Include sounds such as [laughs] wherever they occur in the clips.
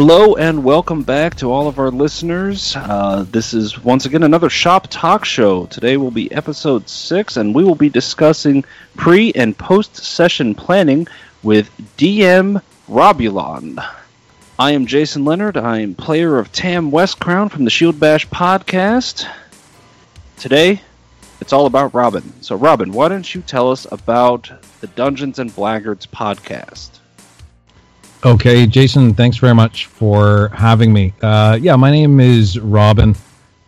Hello and welcome back to all of our listeners. Uh, this is once again another Shop Talk Show. Today will be episode 6, and we will be discussing pre and post session planning with DM Robulon. I am Jason Leonard. I am player of Tam Westcrown from the Shield Bash podcast. Today, it's all about Robin. So, Robin, why don't you tell us about the Dungeons and Blackguards podcast? Okay, Jason, thanks very much for having me. Uh, yeah, my name is Robin,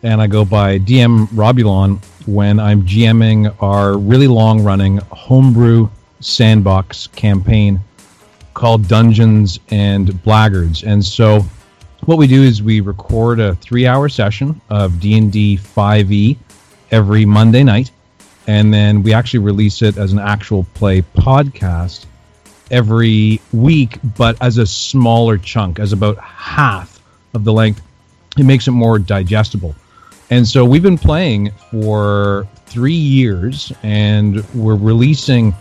and I go by DM Robulon when I'm GMing our really long running homebrew sandbox campaign called Dungeons and Blackguards. And so, what we do is we record a three hour session of D&D 5e every Monday night, and then we actually release it as an actual play podcast every week, but as a smaller chunk, as about half of the length. It makes it more digestible. And so we've been playing for three years, and we're releasing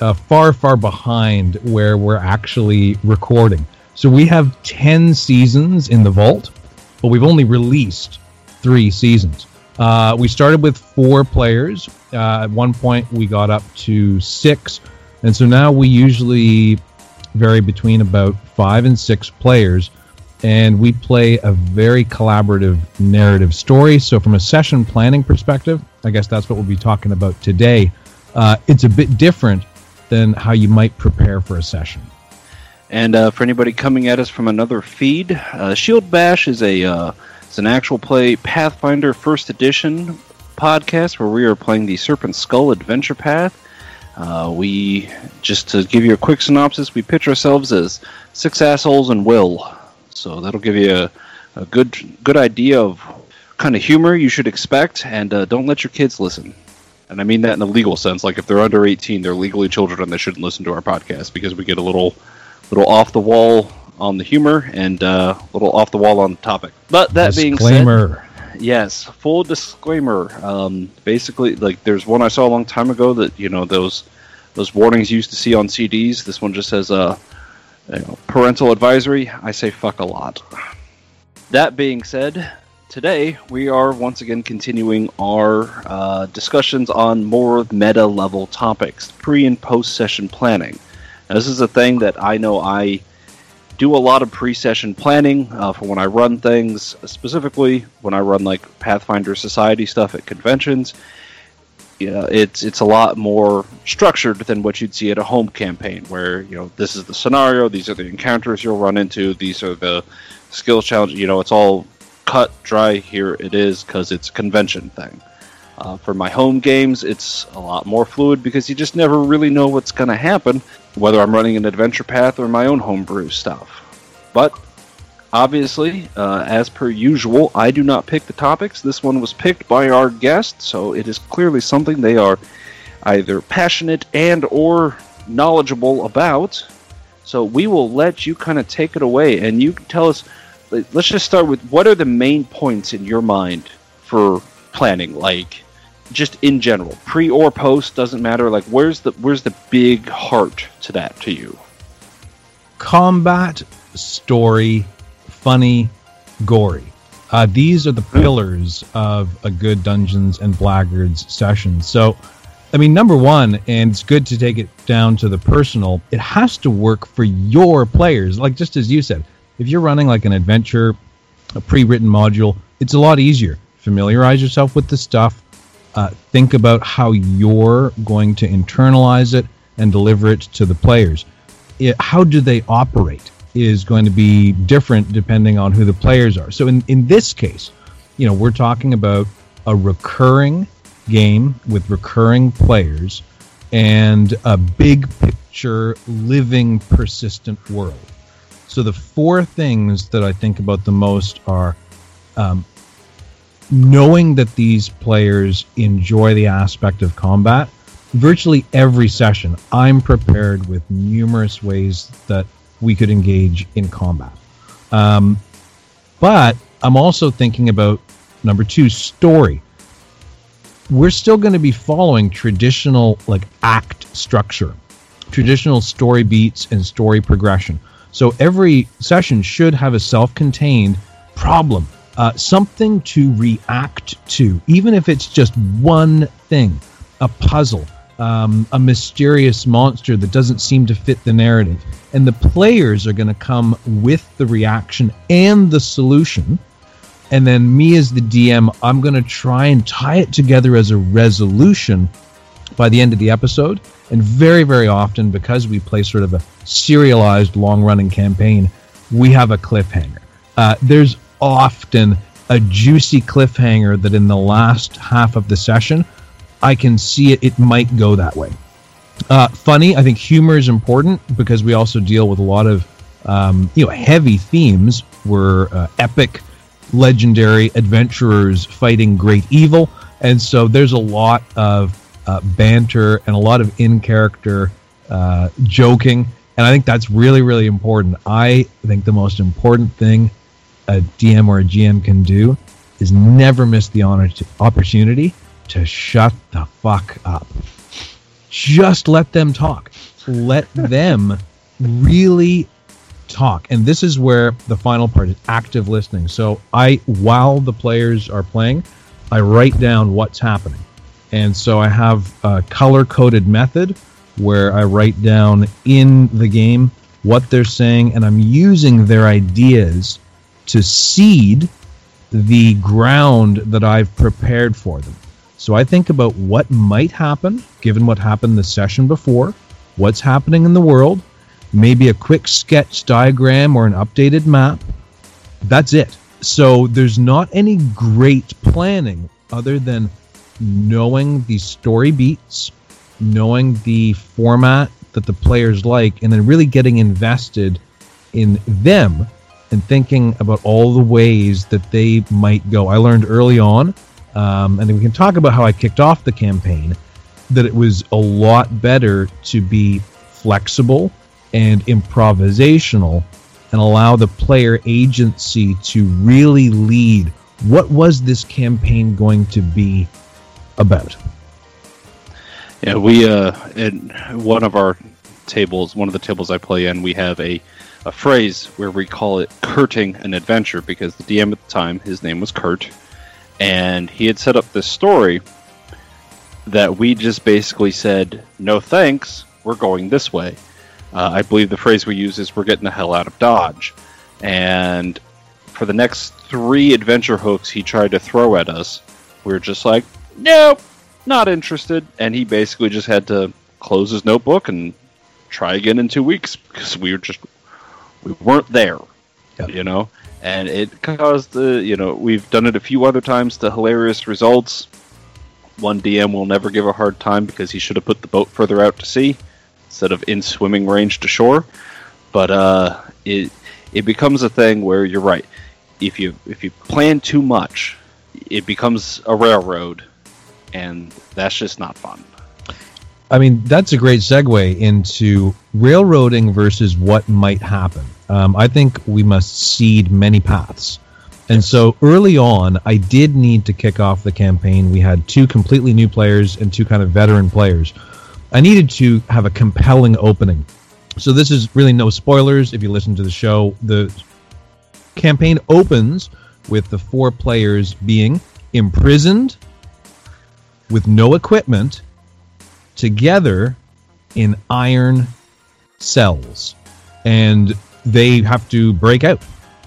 uh, far, far behind where we're actually recording. So we have 10 seasons in the vault, but we've only released three seasons. Uh, we started with four players. Uh, at one point, we got up to six and so now we usually vary between about five and six players, and we play a very collaborative narrative story. So, from a session planning perspective, I guess that's what we'll be talking about today. Uh, it's a bit different than how you might prepare for a session. And uh, for anybody coming at us from another feed, uh, Shield Bash is a uh, it's an actual play Pathfinder First Edition podcast where we are playing the Serpent Skull Adventure Path. Uh, we just to give you a quick synopsis, we pitch ourselves as six assholes and will. So that'll give you a, a good good idea of kind of humor you should expect, and uh, don't let your kids listen. And I mean that in a legal sense. Like if they're under 18, they're legally children, and they shouldn't listen to our podcast because we get a little little off the wall on the humor and uh, a little off the wall on the topic. But that Disclaimer. being said, Yes, full disclaimer. Um, basically, like there's one I saw a long time ago that you know those those warnings you used to see on CDs. This one just says uh, you know, parental advisory. I say fuck a lot. That being said, today we are once again continuing our uh, discussions on more meta level topics, pre and post session planning. Now, this is a thing that I know I do a lot of pre-session planning uh, for when I run things, specifically when I run like Pathfinder Society stuff at conventions. Yeah, it's it's a lot more structured than what you'd see at a home campaign, where you know this is the scenario, these are the encounters you'll run into, these are the skills challenges. You know, it's all cut dry. Here it is because it's a convention thing. Uh, for my home games, it's a lot more fluid because you just never really know what's going to happen, whether I'm running an adventure path or my own homebrew stuff. But obviously, uh, as per usual, I do not pick the topics. This one was picked by our guest, so it is clearly something they are either passionate and or knowledgeable about. So we will let you kind of take it away, and you can tell us. Let's just start with what are the main points in your mind for planning, like just in general, pre or post doesn't matter. Like, where's the where's the big heart to that to you? Combat, story, funny, gory. Uh, these are the hmm. pillars of a good Dungeons and Blackguards session. So, I mean, number one, and it's good to take it down to the personal. It has to work for your players. Like just as you said, if you're running like an adventure, a pre-written module, it's a lot easier. Familiarize yourself with the stuff uh, think about how you're going to internalize it and deliver it to the players. It, how do they operate is going to be different depending on who the players are. So in, in this case, you know, we're talking about a recurring game with recurring players and a big picture, living, persistent world. So the four things that I think about the most are um, knowing that these players enjoy the aspect of combat, virtually every session, I'm prepared with numerous ways that we could engage in combat. Um, but I'm also thinking about number two, story. We're still going to be following traditional like act structure, traditional story beats and story progression. So every session should have a self contained problem, uh, something to react to, even if it's just one thing a puzzle, um, a mysterious monster that doesn't seem to fit the narrative. And the players are going to come with the reaction and the solution. And then me as the DM, I'm going to try and tie it together as a resolution by the end of the episode. And very, very often, because we play sort of a serialized long running campaign, we have a cliffhanger. Uh, there's often a juicy cliffhanger that in the last half of the session I can see it. It might go that way. Uh, funny, I think humor is important because we also deal with a lot of um, you know heavy themes. We're uh, epic, legendary adventurers fighting great evil, and so there's a lot of uh, banter and a lot of in character uh, joking, and I think that's really really important. I think the most important thing a DM or a GM can do is never miss the honor opportunity to shut the fuck up. Just let them talk. Let them really talk. And this is where the final part is active listening. So I while the players are playing, I write down what's happening. And so I have a color coded method where I write down in the game what they're saying and I'm using their ideas to seed the ground that I've prepared for them. So I think about what might happen given what happened the session before, what's happening in the world, maybe a quick sketch diagram or an updated map. That's it. So there's not any great planning other than knowing the story beats, knowing the format that the players like, and then really getting invested in them and thinking about all the ways that they might go. I learned early on um, and then we can talk about how I kicked off the campaign. That it was a lot better to be flexible and improvisational and allow the player agency to really lead. What was this campaign going to be about? Yeah, we uh, in one of our tables, one of the tables I play in, we have a a phrase where we call it "curting an adventure" because the DM at the time, his name was Kurt, and he had set up this story that we just basically said, "No thanks, we're going this way." Uh, I believe the phrase we use is "We're getting the hell out of Dodge," and for the next three adventure hooks he tried to throw at us, we were just like, "Nope, not interested," and he basically just had to close his notebook and try again in two weeks because we were just we weren't there, you know and it caused the you know we've done it a few other times to hilarious results. One DM will never give a hard time because he should have put the boat further out to sea instead of in swimming range to shore. But uh, it it becomes a thing where you're right. If you if you plan too much, it becomes a railroad, and that's just not fun. I mean, that's a great segue into railroading versus what might happen. Um, I think we must seed many paths. And so early on, I did need to kick off the campaign. We had two completely new players and two kind of veteran players. I needed to have a compelling opening. So this is really no spoilers if you listen to the show. The campaign opens with the four players being imprisoned with no equipment together in iron cells, and they have to break out.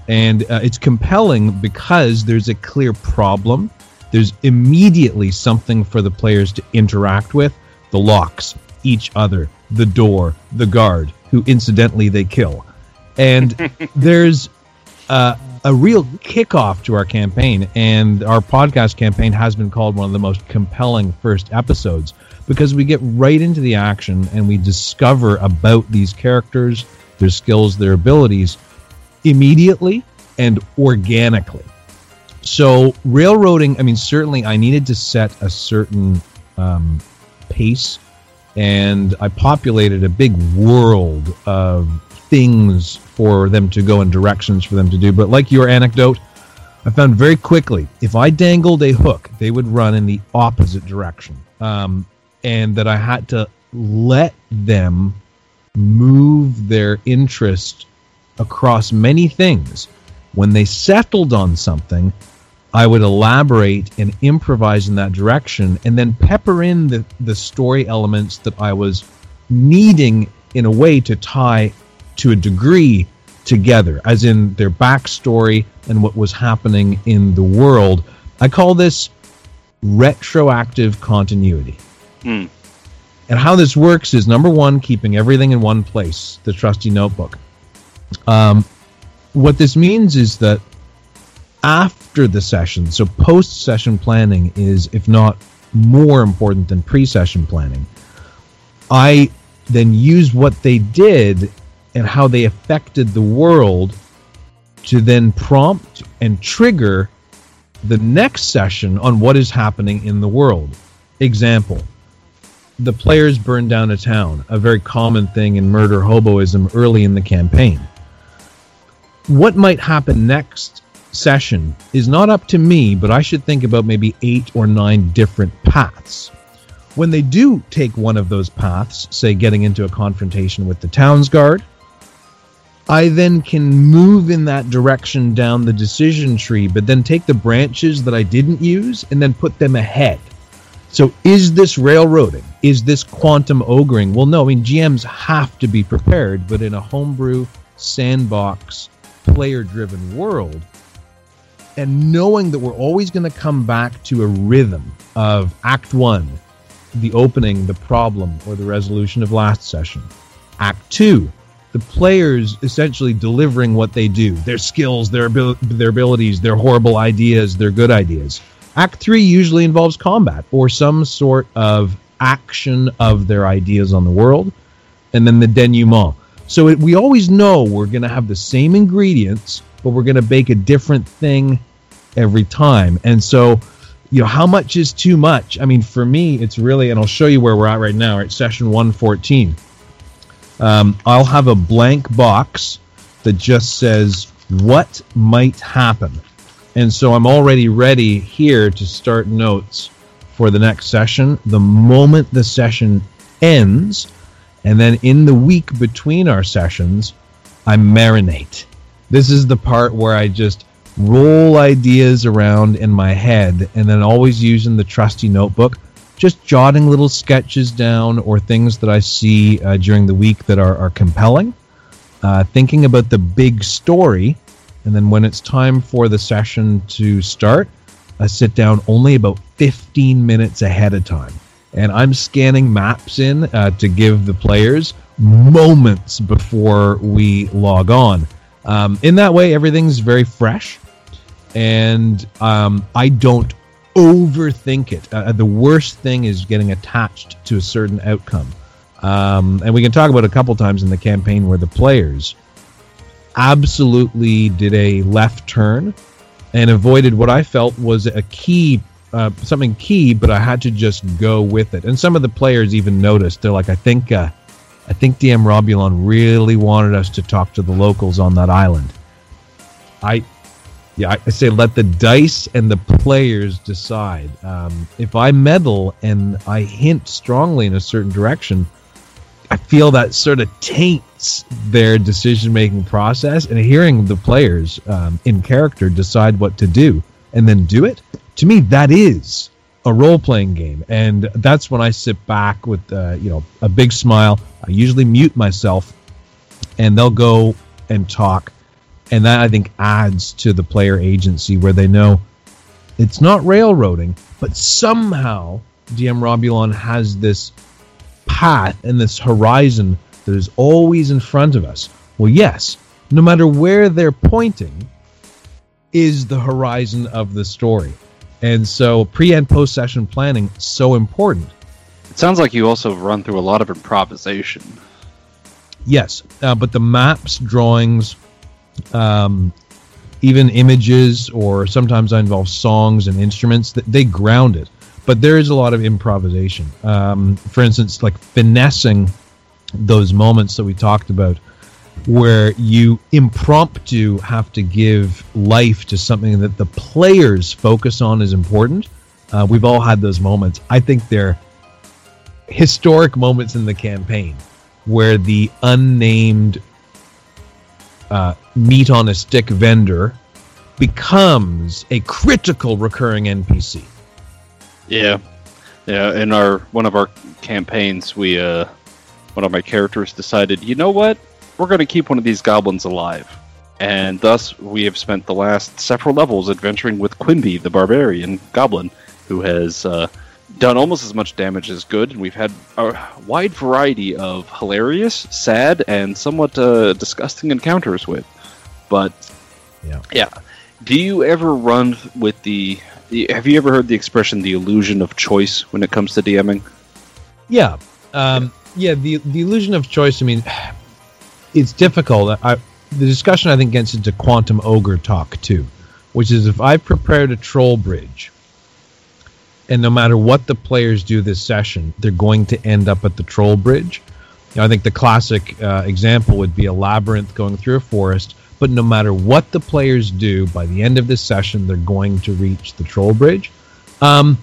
And uh, it's compelling because there's a clear problem. There's immediately something for the players to interact with the locks, each other, the door, the guard, who incidentally they kill. And [laughs] there's uh, a real kickoff to our campaign. And our podcast campaign has been called one of the most compelling first episodes because we get right into the action and we discover about these characters, their skills, their abilities immediately and organically. So, railroading, I mean, certainly I needed to set a certain um, pace and I populated a big world of things for them to go and directions for them to do. But, like your anecdote, I found very quickly if I dangled a hook, they would run in the opposite direction. Um, and that I had to let them move their interest across many things. When they settled on something, I would elaborate and improvise in that direction and then pepper in the, the story elements that I was needing in a way to tie to a degree together, as in their backstory and what was happening in the world. I call this retroactive continuity. Hmm. And how this works is number one, keeping everything in one place, the trusty notebook. Um, what this means is that after the session, so post session planning is, if not more important than pre session planning, I then use what they did and how they affected the world to then prompt and trigger the next session on what is happening in the world. Example the players burn down a town, a very common thing in murder hoboism early in the campaign. What might happen next session is not up to me, but I should think about maybe eight or nine different paths. When they do take one of those paths, say getting into a confrontation with the town's guard, I then can move in that direction down the decision tree, but then take the branches that I didn't use and then put them ahead. So, is this railroading? Is this quantum ogring? Well, no. I mean, GMs have to be prepared, but in a homebrew, sandbox, player driven world, and knowing that we're always going to come back to a rhythm of Act One, the opening, the problem, or the resolution of last session. Act Two, the players essentially delivering what they do their skills their, abil- their abilities their horrible ideas their good ideas act 3 usually involves combat or some sort of action of their ideas on the world and then the denouement. So it, we always know we're going to have the same ingredients but we're going to bake a different thing every time. And so you know how much is too much? I mean for me it's really and i'll show you where we're at right now at session 114 um, I'll have a blank box that just says what might happen. And so I'm already ready here to start notes for the next session. The moment the session ends, and then in the week between our sessions, I marinate. This is the part where I just roll ideas around in my head and then always using the trusty notebook just jotting little sketches down or things that I see uh, during the week that are, are compelling, uh, thinking about the big story, and then when it's time for the session to start, I sit down only about 15 minutes ahead of time. And I'm scanning maps in uh, to give the players moments before we log on. Um, in that way, everything's very fresh, and um, I don't overthink it. Uh, the worst thing is getting attached to a certain outcome. Um, and we can talk about a couple times in the campaign where the players absolutely did a left turn and avoided what I felt was a key, uh, something key, but I had to just go with it. And some of the players even noticed. They're like, I think, uh, I think DM Robulon really wanted us to talk to the locals on that island. I yeah, I say let the dice and the players decide. Um, if I meddle and I hint strongly in a certain direction, I feel that sort of taints their decision making process. And hearing the players um, in character decide what to do and then do it, to me, that is a role playing game. And that's when I sit back with uh, you know a big smile. I usually mute myself, and they'll go and talk and that I think adds to the player agency where they know it's not railroading, but somehow DM Robulon has this path and this horizon that is always in front of us. Well, yes, no matter where they're pointing, is the horizon of the story. And so pre and post session planning so important. It sounds like you also run through a lot of improvisation. Yes, uh, but the maps, drawings, um, even images, or sometimes I involve songs and instruments that they ground it. But there is a lot of improvisation. Um, for instance, like finessing those moments that we talked about, where you impromptu have to give life to something that the players focus on is important. Uh, we've all had those moments. I think they're historic moments in the campaign where the unnamed uh, meat on a stick vendor becomes a critical recurring NPC. Yeah, yeah. In our one of our campaigns, we uh, one of my characters decided, you know what, we're going to keep one of these goblins alive, and thus we have spent the last several levels adventuring with Quimby, the barbarian goblin, who has uh, done almost as much damage as good, and we've had a wide variety of hilarious, sad, and somewhat uh, disgusting encounters with. But Yeah. yeah. Do you ever run with the? Have you ever heard the expression "the illusion of choice" when it comes to DMing? Yeah, um, yeah. The the illusion of choice. I mean, it's difficult. I, the discussion I think gets into quantum ogre talk too, which is if I prepared a troll bridge, and no matter what the players do this session, they're going to end up at the troll bridge. You know, I think the classic uh, example would be a labyrinth going through a forest. But no matter what the players do, by the end of this session, they're going to reach the troll bridge. Um,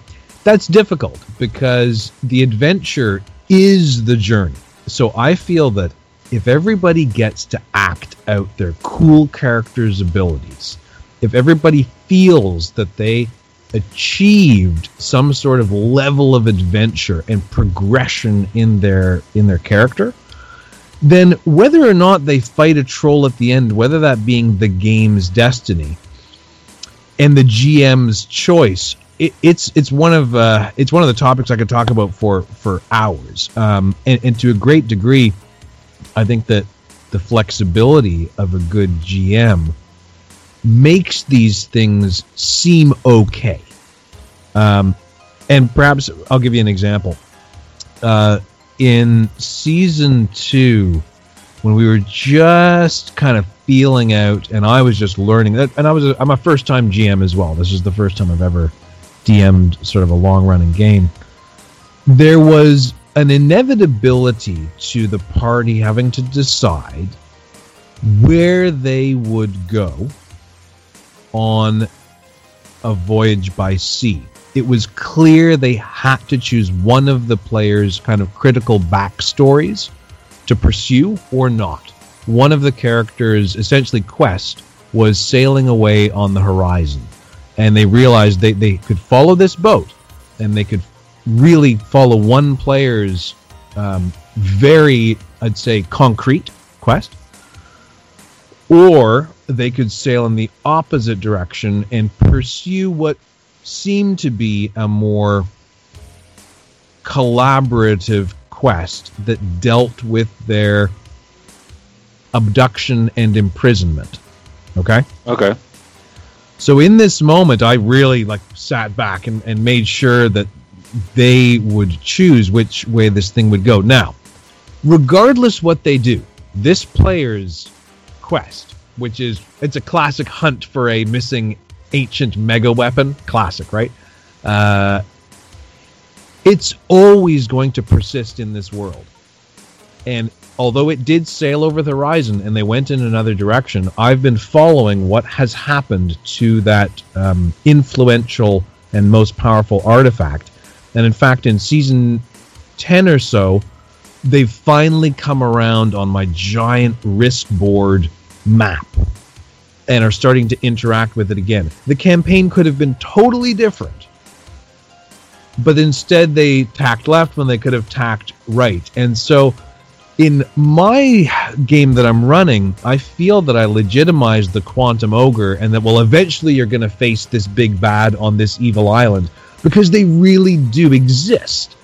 that's difficult because the adventure is the journey. So I feel that if everybody gets to act out their cool characters' abilities, if everybody feels that they achieved some sort of level of adventure and progression in their in their character, then whether or not they fight a troll at the end, whether that being the game's destiny and the GM's choice, it, it's it's one of uh, it's one of the topics I could talk about for for hours. Um, and, and to a great degree, I think that the flexibility of a good GM makes these things seem okay. Um, and perhaps I'll give you an example. Uh, in season two, when we were just kind of feeling out, and I was just learning that, and I was a, I'm a first time GM as well. This is the first time I've ever DM'd sort of a long running game. There was an inevitability to the party having to decide where they would go on a voyage by sea. It was clear they had to choose one of the players' kind of critical backstories to pursue or not. One of the characters' essentially quest was sailing away on the horizon. And they realized they, they could follow this boat and they could really follow one player's um, very, I'd say, concrete quest. Or they could sail in the opposite direction and pursue what seemed to be a more collaborative quest that dealt with their abduction and imprisonment. Okay? Okay. So in this moment, I really like sat back and, and made sure that they would choose which way this thing would go. Now, regardless what they do, this player's quest, which is it's a classic hunt for a missing ancient mega weapon, classic, right? Uh, it's always going to persist in this world. And although it did sail over the horizon and they went in another direction, I've been following what has happened to that um, influential and most powerful artifact. And in fact, in season 10 or so, they've finally come around on my giant risk board map and are starting to interact with it again. The campaign could have been totally different, but instead they tacked left when they could have tacked right. And so in my game that I'm running, I feel that I legitimized the quantum ogre and that well eventually you're going to face this big bad on this evil island because they really do exist.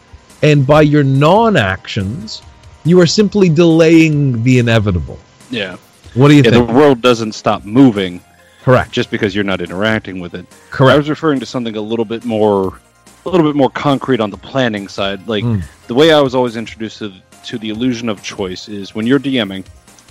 And by your non-actions, you are simply delaying the inevitable. Yeah. What do you Yeah, the world doesn't stop moving Correct. just because you're not interacting with it. Correct. I was referring to something a little bit more, a little bit more concrete on the planning side. Like Mm. the way I was always introduced to, to the illusion of choice is when you're DMing,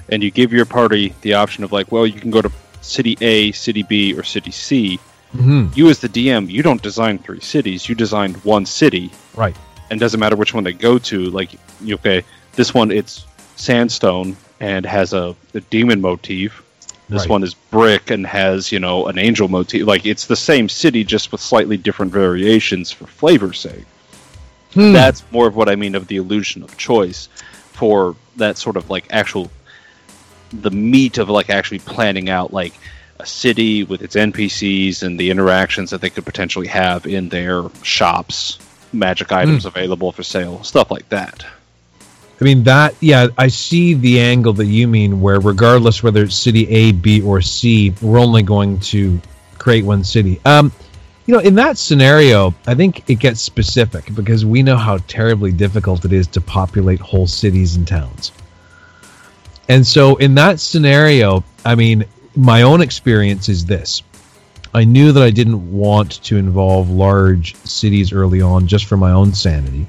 and you give your party the option of like, well, you can go to city A, city B, or city C. hmm You as the DM, you don't design three cities. You designed one city, Right. and doesn't matter which one they go to. Like, okay, this one it's sandstone and has a, a demon motif. This Right. one is brick and has you know an angel motif. Like it's the same city, just with slightly different variations for flavor's sake. Hmm. That's more of what I mean of the illusion of choice for that sort of like actual the meat of like actually planning out like a city with its NPCs and the interactions that they could potentially have in their shops, magic items mm. available for sale, stuff like that. I mean that yeah, I see the angle that you mean where regardless whether it's city A, B or C, we're only going to create one city. Um you know, in that scenario, I think it gets specific because we know how terribly difficult it is to populate whole cities and towns. And so, in that scenario, I mean, my own experience is this I knew that I didn't want to involve large cities early on just for my own sanity.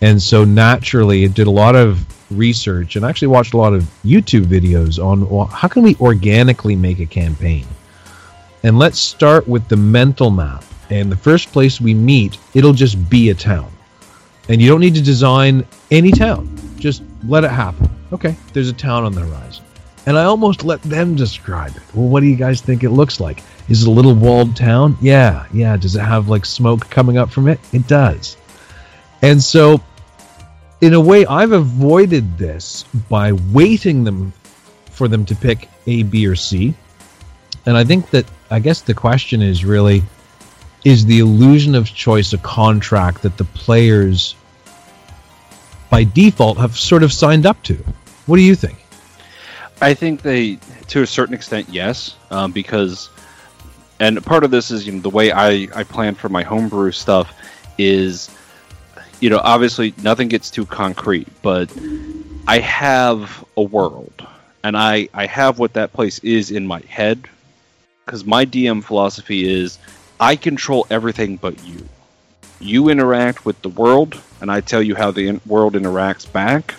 And so, naturally, it did a lot of research and actually watched a lot of YouTube videos on well, how can we organically make a campaign and let's start with the mental map. And the first place we meet, it'll just be a town. And you don't need to design any town. Just let it happen. Okay, there's a town on the horizon. And I almost let them describe it. Well, what do you guys think it looks like? Is it a little walled town? Yeah, yeah. Does it have like smoke coming up from it? It does. And so, in a way, I've avoided this by waiting them for them to pick A, B, or C. And I think that I guess the question is really is the illusion of choice a contract that the players by default have sort of signed up to? What do you think? I think they, to a certain extent, yes, um, because, and part of this is you know the way I I plan for my homebrew stuff is, you know, obviously nothing gets too concrete, but I have a world, and I I have what that place is in my head because my DM philosophy is I control everything but you. You interact with the world, and I tell you how the in- world interacts back.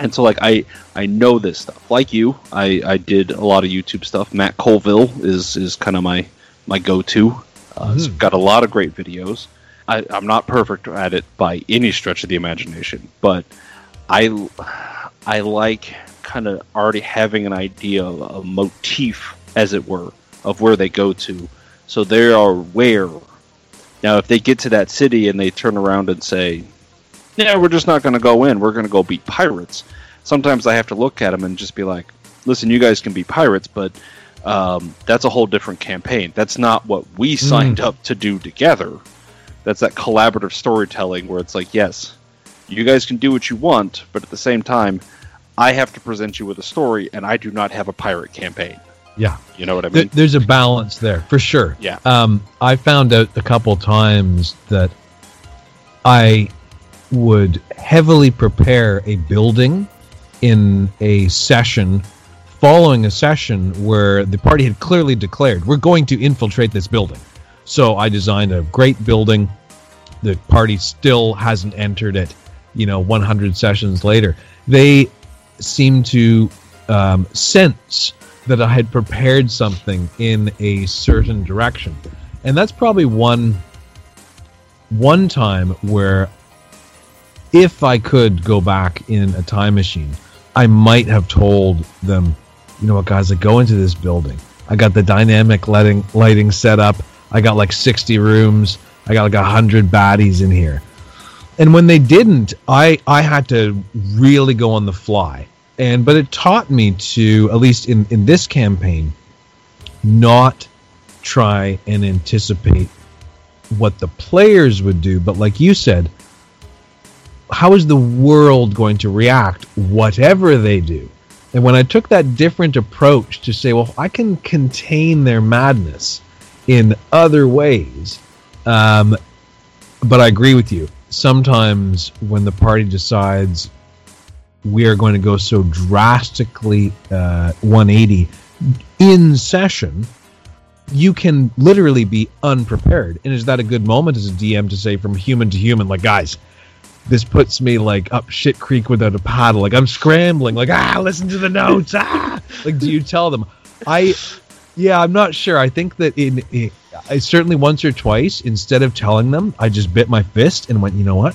And so, like, I I know this stuff. Like you, I, I did a lot of YouTube stuff. Matt Colville is is kind of my my go to. Uh, mm-hmm. got a lot of great videos. I, I'm not perfect at it by any stretch of the imagination, but I I like kind of already having an idea, a motif, as it were, of where they go to, so they are aware. Now, if they get to that city and they turn around and say, "Yeah, we're just not going to go in. We're going to go beat pirates," sometimes I have to look at them and just be like, "Listen, you guys can be pirates, but." Um, that's a whole different campaign. That's not what we hmm. signed mm. up to do together. That's that collaborative storytelling where it's like, yes, you guys can do what you want, but at the same time, I have to present you with a story, and I do not have a pirate campaign. Yeah, you know what I mean. there's a balance there for sure. Yeah. Um, I found out a couple times that I would heavily prepare a building in a session following a session where the party had clearly declared we're going to infiltrate this building. So I designed a great building. The party still hasn't entered it. You know, 100 sessions later, they seem to um, sense that I had prepared something in a certain direction. And that's probably one one time where if I could go back in a time machine, I might have told them, you know what guys, I go into this building. I got the dynamic lighting lighting set up. I got like 60 rooms. I got like 100 baddies in here. And when they didn't, I I had to really go on the fly and but it taught me to at least in in this campaign not try and anticipate what the players would do but like you said how is the world going to react whatever they do and when i took that different approach to say well i can contain their madness in other ways um, but i agree with you. Sometimes when the party decides we are going to go so drastically uh, 180 in session you can literally be unprepared. And is that a good moment as a dm to say from human to human like guys this puts me like up shit creek without a paddle. Like i'm scrambling. Like ah listen to the notes. Ah. Like do you tell them? I yeah i'm not sure i think that in, in i certainly once or twice instead of telling them i just bit my fist and went you know what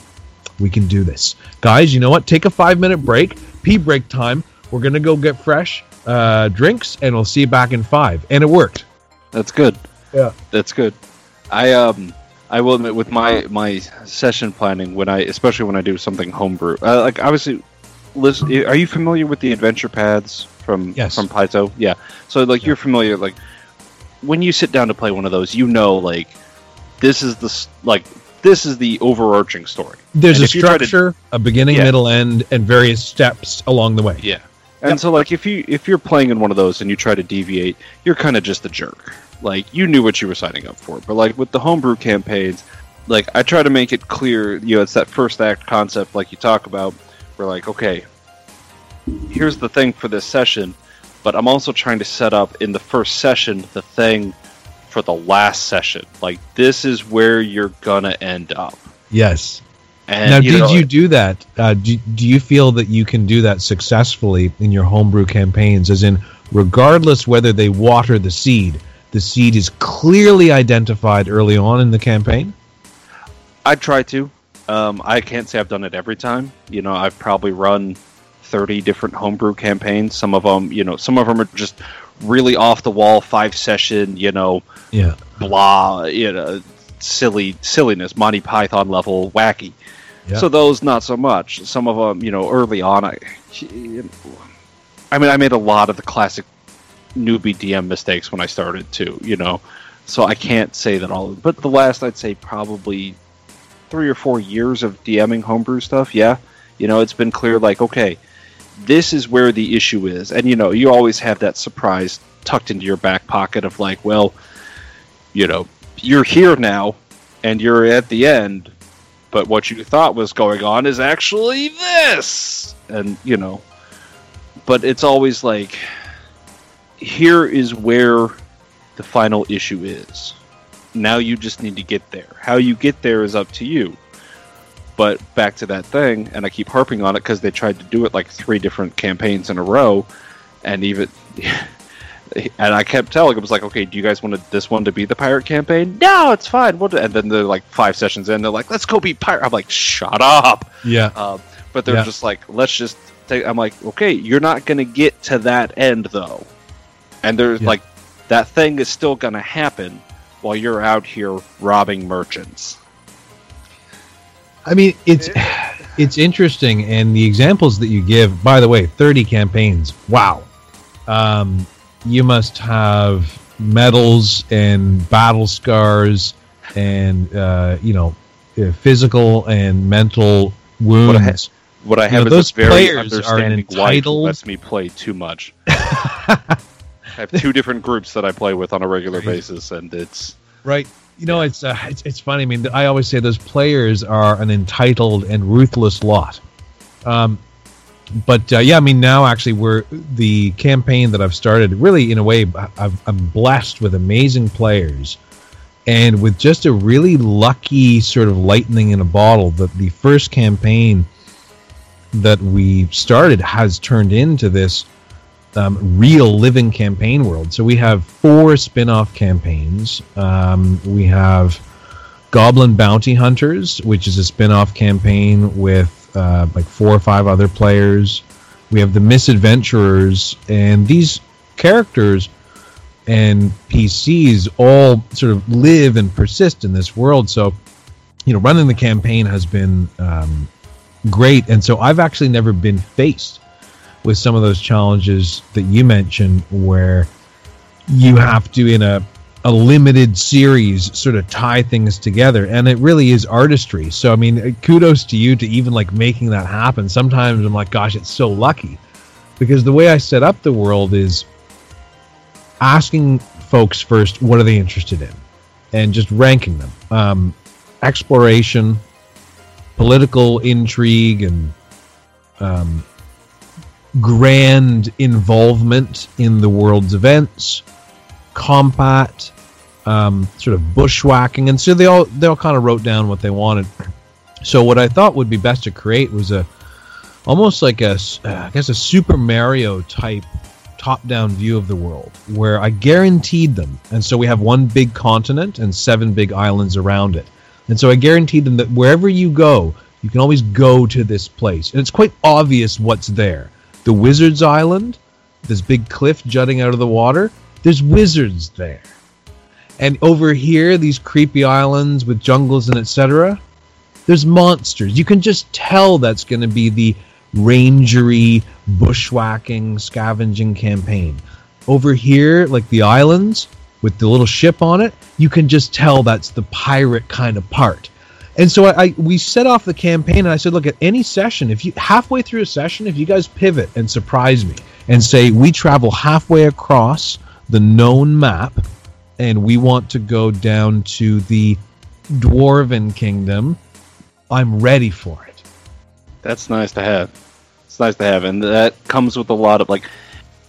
we can do this. Guys, you know what? Take a five minute break, pee break time. We're going to go get fresh uh, drinks and we'll see you back in five. And it worked. That's good. Yeah. That's good. I, um, I will admit with my, my session planning when I, especially when I do something homebrew, uh, like obviously, listen, are you familiar with the adventure paths from Yes. from Paizo. Yeah. So like you're familiar like when you sit down to play one of those, you know like this is the like this is the overarching story. There's And a if you try to- structure, a beginning, Yeah. middle, end, and various steps along the way. Yeah. And so like if you if you're playing in one of those and you try to deviate, you're kind of just a jerk. Like you knew what you were signing up for. But like with the homebrew campaigns, like I try to make it clear, you know, it's that first act concept like you talk about. We're like, okay, here's the thing for this session, but I'm also trying to set up in the first session the thing for the last session. Like this is where you're gonna end up. Yes. And now, you did know, you do that? Uh, do, do you feel that you can do that successfully in your homebrew campaigns? As in, regardless whether they water the seed, the seed is clearly identified early on in the campaign. I try to. Um, I can't say I've done it every time. You know, I've probably run thirty different homebrew campaigns. Some of them, you know, some of them are just really off the wall, five session, you know, Yeah. blah, you know, silly silliness, Monty Python level, wacky. Yeah. So those not so much. Some of them, you know, early on, I, I mean, I made a lot of the classic newbie DM mistakes when I started too. You know, so I can't say that all. But the last, I'd say, probably three or four years of DMing homebrew stuff. Yeah, you know, it's been clear. Like, okay, this is where the issue is, and you know, you always have that surprise tucked into your back pocket of like, well, you know, you're here now, and you're at the end, but what you thought was going on is actually this, and you know, but it's always like, here is where the final issue is. Now you just need to get there. How you get there is up to you. But back to that thing, and I keep harping on it because they tried to do it like three different campaigns in a row, and even. [laughs] And I kept telling him, "I was like, okay, do you guys want this one to be the pirate campaign? No, it's fine. We'll do-" And then they're like five sessions in, they're like, let's go be pirate. I'm like, shut up. Yeah. Um, but they're Yeah. just like, let's just. Take, I'm like, okay, you're not going to get to that end though, and there's Yeah. like, that thing is still going to happen while you're out here robbing merchants. I mean, it's [sighs] it's interesting, and the examples that you give. By the way, thirty campaigns. Wow. Um, you must have medals and battle scars, and uh, you know, uh, physical and mental wounds. What I ha- What I You know, have those is a very players are understanding wife who entitled- lets me play too much. [laughs] I have two different groups that I play with on a regular Right. basis, and it's Right. You know, it's, uh, it's it's funny. I mean, I always say those players are an entitled and ruthless lot. Um, but uh, yeah, I mean, now actually, we're the campaign that I've started. Really, in a way, I've, I'm blessed with amazing players, and with just a really lucky sort of lightning in a bottle. That the first campaign that we started has turned into this um, real living campaign world. So we have four spin off campaigns. Um, we have Goblin Bounty Hunters, which is a spin off campaign with uh, like four or five other players. We have the Misadventurers, and these characters and PCs all sort of live and persist in this world. So, you know, running the campaign has been um, great. And so I've actually never been faced with some of those challenges that you mentioned where you have to in a a limited series sort of tie things together. And it really is artistry. So i mean kudos to you to even like making that happen. Sometimes i'm like gosh it's so lucky. Because the way i set up the world is asking folks first what are they interested in? And just ranking them. Um, exploration political intrigue and um, grand involvement in the world's events, combat, um, sort of bushwhacking, and so they all they all kind of wrote down what they wanted. So what I thought would be best to create was a almost like a uh, guess a Super Mario type top-down view of the world where I guaranteed them, and so we have one big continent and seven big islands around it, and so I guaranteed them that wherever you go, you can always go to this place, and it's quite obvious what's there. The Wizard's Island, this big cliff jutting out of the water, there's wizards there. And over here, these creepy islands with jungles and etc., there's monsters. You can just tell that's going to be the rangery, bushwhacking, scavenging campaign. Over here, like the islands with the little ship on it, you can just tell that's the pirate kind of part. And so I, I, we set off the campaign, and I said, look, at any session, if you halfway through a session, if you guys pivot and surprise me and say we travel halfway across the known map, and we want to go down to the Dwarven Kingdom, I'm ready for it. That's nice to have. It's nice to have, and that comes with a lot of like,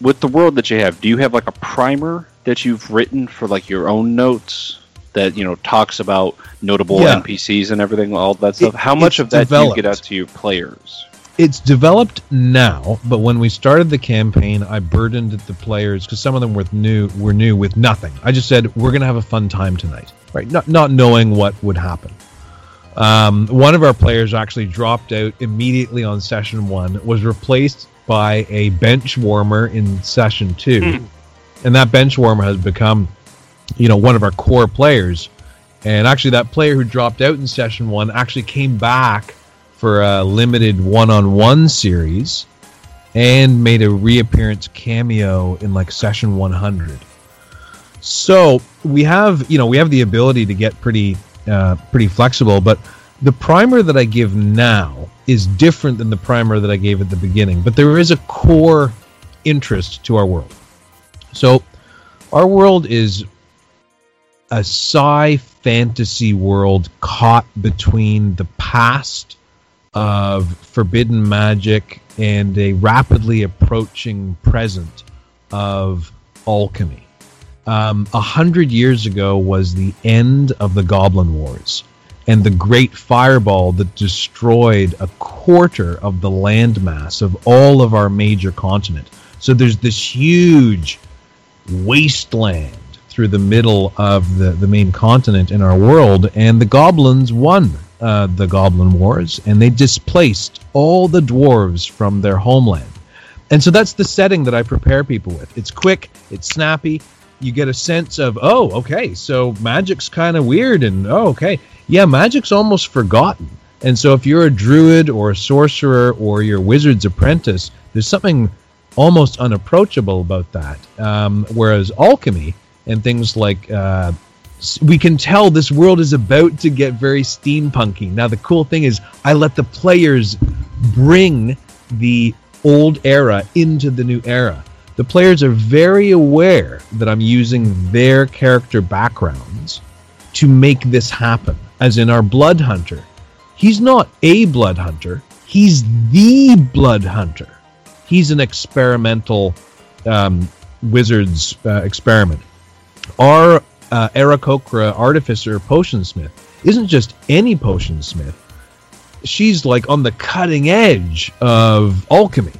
with the world that you have. Do you have like a primer that you've written for like your own notes? That you know talks about notable yeah. NPCs and everything, all that stuff. It, How much of that developed. do you get out to your players? It's developed now, but when we started the campaign, I burdened the players because some of them were new. Were new with nothing. I just said we're going to have a fun time tonight, right? Not not knowing what would happen. Um, one of our players actually dropped out immediately on session one, was replaced by a bench warmer in session two, mm. and that bench warmer has become you know, one of our core players. And actually, that player who dropped out in session one actually came back for a limited one-on-one series and made a reappearance cameo in like session 100. So we have, you know, we have the ability to get pretty, uh, pretty flexible. But the primer that I give now is different than the primer that I gave at the beginning. But there is a core interest to our world. So our world is a sci fantasy world caught between the past of forbidden magic and a rapidly approaching present of alchemy. Um, a hundred years ago was the end of the Goblin Wars and the great fireball that destroyed a quarter of the landmass of all of our major continent. So there's this huge wasteland through the middle of the, the main continent in our world, and the goblins won uh, the Goblin Wars, and they displaced all the dwarves from their homeland. And so that's the setting that I prepare people with. It's quick, it's snappy. You get a sense of, oh, okay, so magic's kind of weird, and oh, okay, yeah, magic's almost forgotten. And so if you're a druid or a sorcerer or you're a wizard's apprentice, there's something almost unapproachable about that. Um, whereas alchemy, and things like uh, we can tell this world is about to get very steampunky. Now the cool thing is I let the players bring the old era into the new era. The players are very aware that I'm using their character backgrounds to make this happen. As in our blood hunter, he's not a blood hunter, he's the blood hunter. He's an experimental um, wizard's uh, experiment our uh, artificer potion smith isn't just any potion smith. She's like on the cutting edge of alchemy.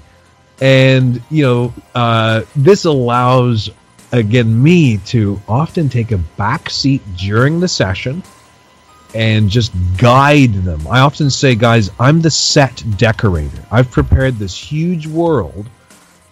And, you know, uh, this allows, again, me to often take a back seat during the session and just guide them. I often say, guys, I'm the set decorator. I've prepared this huge world.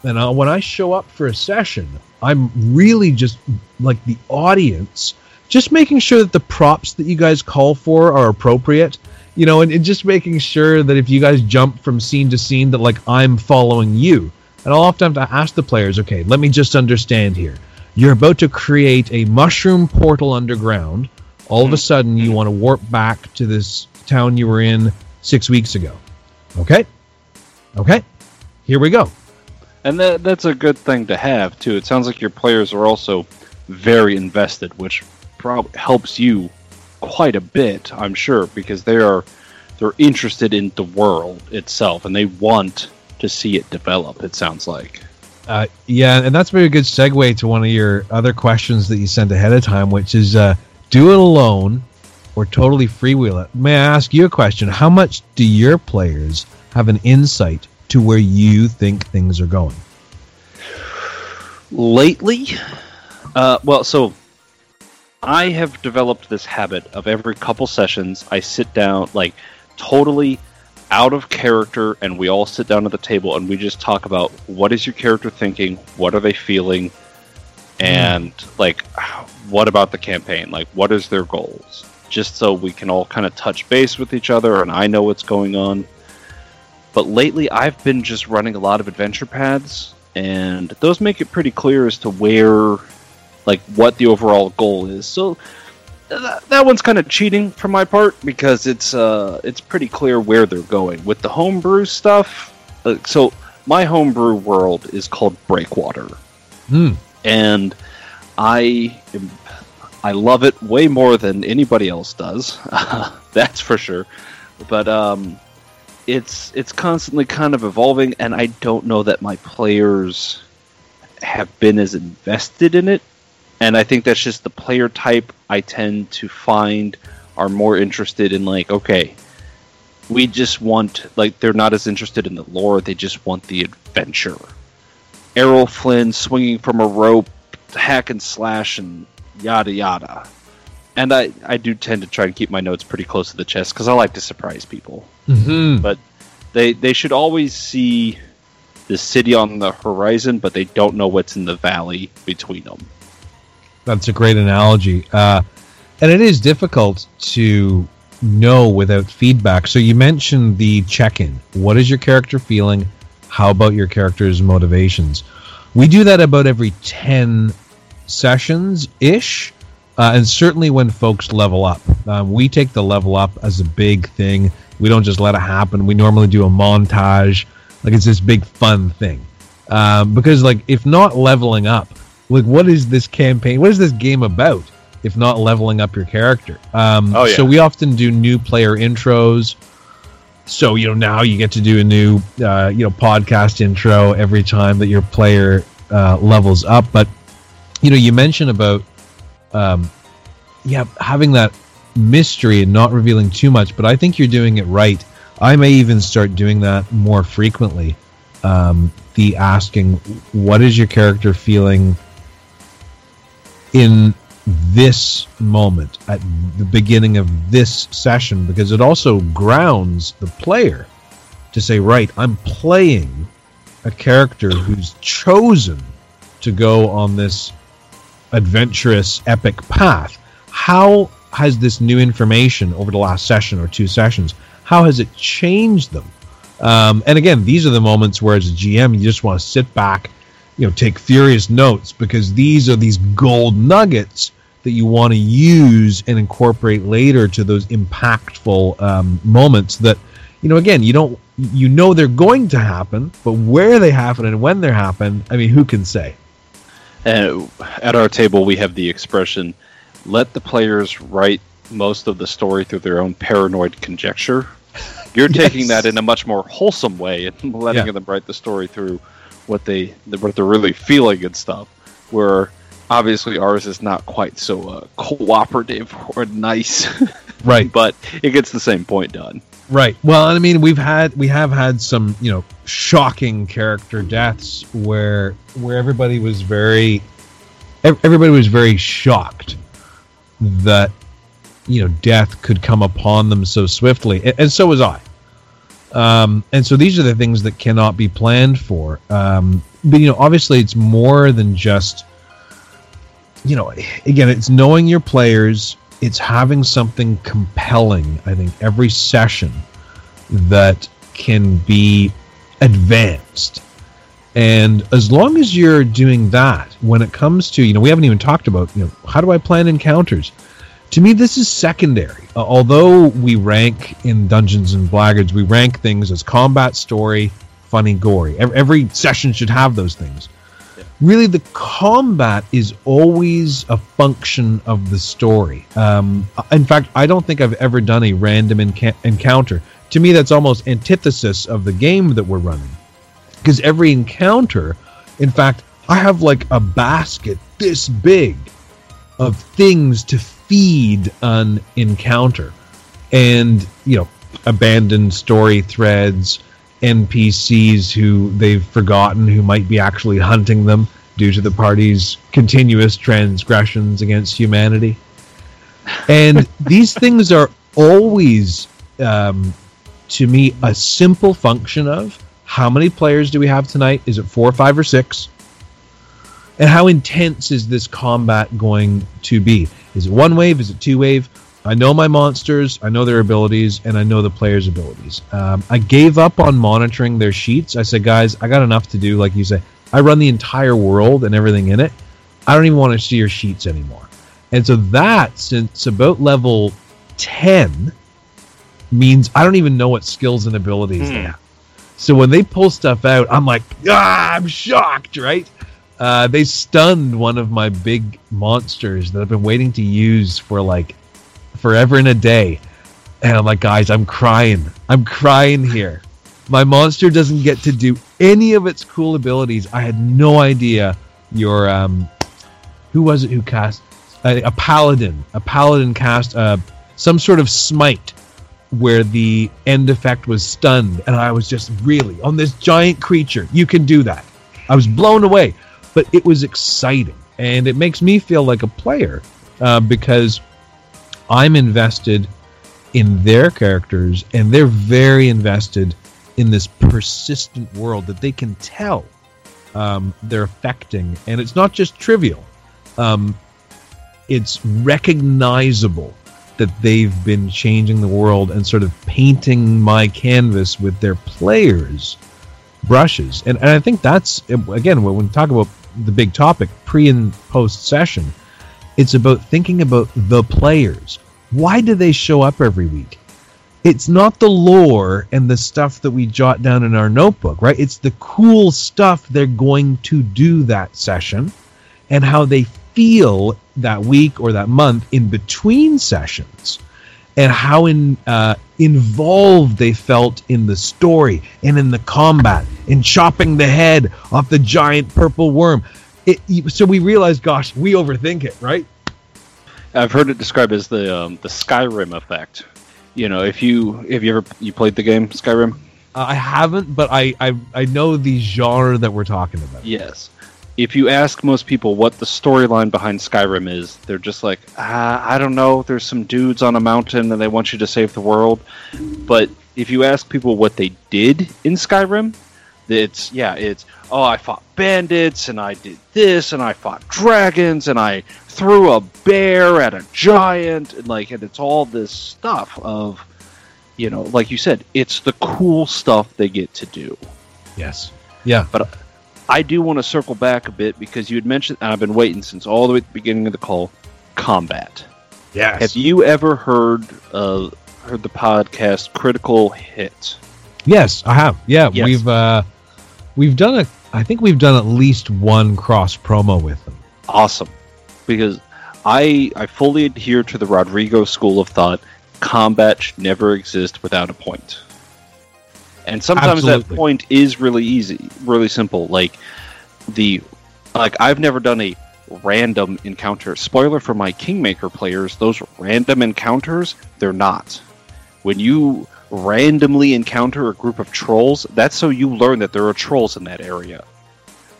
And uh, when I show up for a session, I'm really just like the audience, just making sure that the props that you guys call for are appropriate, you know, and, and just making sure that if you guys jump from scene to scene, that like I'm following you. And I'll often have to ask the players, okay, let me just understand here. You're about to create a mushroom portal underground. All of a sudden, you want to warp back to this town you were in six weeks ago. Okay? Okay? Here we go and that that's a good thing to have too. It sounds like your players are also very invested, which probably helps you quite a bit, I'm sure, because they are they're interested in the world itself and they want to see it develop. It sounds like. Uh, yeah, and that's a very good segue to one of your other questions that you sent ahead of time, which is uh, do it alone or totally freewheel it. May I ask you a question? How much do your players have an insight to where you think things are going? Lately, uh, well, so I have developed this habit of every couple sessions, I sit down, like, totally out of character, and we all sit down at the table and we just talk about what is your character thinking, what are they feeling, and, mm. like, what about the campaign? Like, what is their goals? Just so we can all kind of touch base with each other and I know what's going on but lately I've been just running a lot of adventure paths, and those make it pretty clear as to where, like, what the overall goal is. So that, that one's kind of cheating for my part because it's uh it's pretty clear where they're going with the homebrew stuff. Uh, so my homebrew world is called Breakwater, Hmm. and I am, I love it way more than anybody else does. [laughs] That's for sure. But um, it's it's constantly kind of evolving, and I don't know that my players have been as invested in it. And I think that's just the player type I tend to find are more interested in like, okay, we just want like they're not as interested in the lore; they just want the adventure. Errol Flynn swinging from a rope, hack and slash, and yada yada. And I, I do tend to try and keep my notes pretty close to the chest because I like to surprise people. hmm But they they should always see the city on the horizon, but they don't know what's in the valley between them. That's a great analogy. Uh, and it is difficult to know without feedback. So you mentioned the check in. What is your character feeling? How about your character's motivations? We do that about every 10 sessions ish. Uh, and certainly when folks level up, um, we take the level up as a big thing. We don't just let it happen. We normally do a montage, like it's this big fun thing. Um, because like if not leveling up, like what is this campaign? What is this game about? If not leveling up your character. Um, Oh, yeah. So we often do new player intros. So you know now you get to do a new uh, you know podcast intro every time that your player uh, levels up. But you know you mentioned about um, yeah having that mystery and not revealing too much. But I think you're doing it right. I may even start doing that more frequently. Um, the asking, what is your character feeling in this moment at the beginning of this session? Because it also grounds the player to say, right, I'm playing a character who's chosen to go on this adventurous, epic path. How has this new information over the last session or two sessions? How has it changed them? Um, and again, these are the moments where, as a GM, you just want to sit back, you know, take furious notes because these are these gold nuggets that you want to use and incorporate later to those impactful um, moments that, you know, again, you don't, you know, they're going to happen, but where they happen and when they happen, I mean, who can say? And at our table, we have the expression, "Let the players write most of the story through their own paranoid conjecture." [laughs] You're taking that in a much more wholesome way and [laughs] letting Yeah. them write the story through what they what they're really feeling and stuff. Where obviously ours is not quite so uh, cooperative or nice, [laughs] Right. but it gets the same point done. Right. Well, I mean, we've had we have had some you know shocking character deaths where where everybody was very everybody was very shocked that you know death could come upon them so swiftly, and, so was I. Um, and so these are the things that cannot be planned for. Um, but you know, obviously, it's more than just you know. Again, it's knowing your players. It's having something compelling. I think every session that can be advanced. And as long as you're doing that, when it comes to, you know, we haven't even talked about, you know, how do I plan encounters? To me, this is secondary. Uh, although we rank in Dungeons and Blackguards, we rank things as combat, story, funny, gory. Every, every session should have those things. Really, the combat is always a function of the story. Um, in fact, I don't think I've ever done a random enca- encounter. To me, that's almost antithesis of the game that we're running because every encounter in fact i have like a basket this big of things to feed an encounter and you know abandoned story threads npcs who they've forgotten who might be actually hunting them due to the party's continuous transgressions against humanity and [laughs] these things are always um, to me a simple function of how many players do we have tonight? Is it four, five, or six? And how intense is this combat going to be? Is it one wave? Is it two wave? I know my monsters, I know their abilities, and I know the players' abilities. Um, I gave up on monitoring their sheets. I said, guys, I got enough to do. Like you say, I run the entire world and everything in it. I don't even want to see your sheets anymore. And so that, since about level 10, means I don't even know what skills and abilities they have. So when they pull stuff out, I'm like, ah, I'm shocked, right? Uh, they stunned one of my big monsters that I've been waiting to use for like forever and a day. And I'm like, guys, I'm crying. I'm crying here. My monster doesn't get to do any of its cool abilities. I had no idea your um who was it who cast a, a paladin. A paladin cast uh, some sort of smite where the end effect was stunned and I was just really on this giant creature. You can do that. I was blown away, but it was exciting and it makes me feel like a player uh, because I'm invested in their characters and they're very invested in this persistent world that they can tell um, they're affecting. And it's not just trivial. Um, it's recognizable that they've been changing the world and sort of painting my canvas with their players brushes. And, and i think that's again when we talk about the big topic pre and post session it's about thinking about the players. Why do they show up every week? It's not the lore and the stuff that we jot down in our notebook right? It's the cool stuff they're going to do that session and how they feel that week or that month in between sessions and how in, uh, involved they felt in the story and in the combat in chopping the head off the giant purple worm it, so we realized gosh we overthink it right I've heard it described as the um, the Skyrim effect. You know, if you have you ever you played the game Skyrim? Uh, I haven't, but I, I I know the genre that we're talking about. Yes. If you ask most people what the storyline behind Skyrim is, they're just like, ah, I don't know. There's some dudes on a mountain and they want you to save the world. But if you ask people what they did in Skyrim, it's yeah, it's oh, I fought bandits and I did this and I fought dragons and I threw a bear at a giant and like and it's all this stuff of you know, like you said, it's the cool stuff they get to do. Yes. Yeah. But I do want to circle back a bit because you had mentioned and I've been waiting since all the way at the beginning of the call, combat. Yes. Have you ever heard uh heard the podcast Critical Hit? Yes, I have. Yeah, Yes. we've uh we've done a I think we've done at least one cross promo with them. awesome because I I fully adhere to the Rodrigo school of thought. Combat should never exist without a point, and sometimes that point is really easy, really simple. Like the like I've never done a random encounter. Spoiler for my Kingmaker players: those random encounters, they're not. When you randomly encounter a group of trolls, that's so you learn that there are trolls in that area.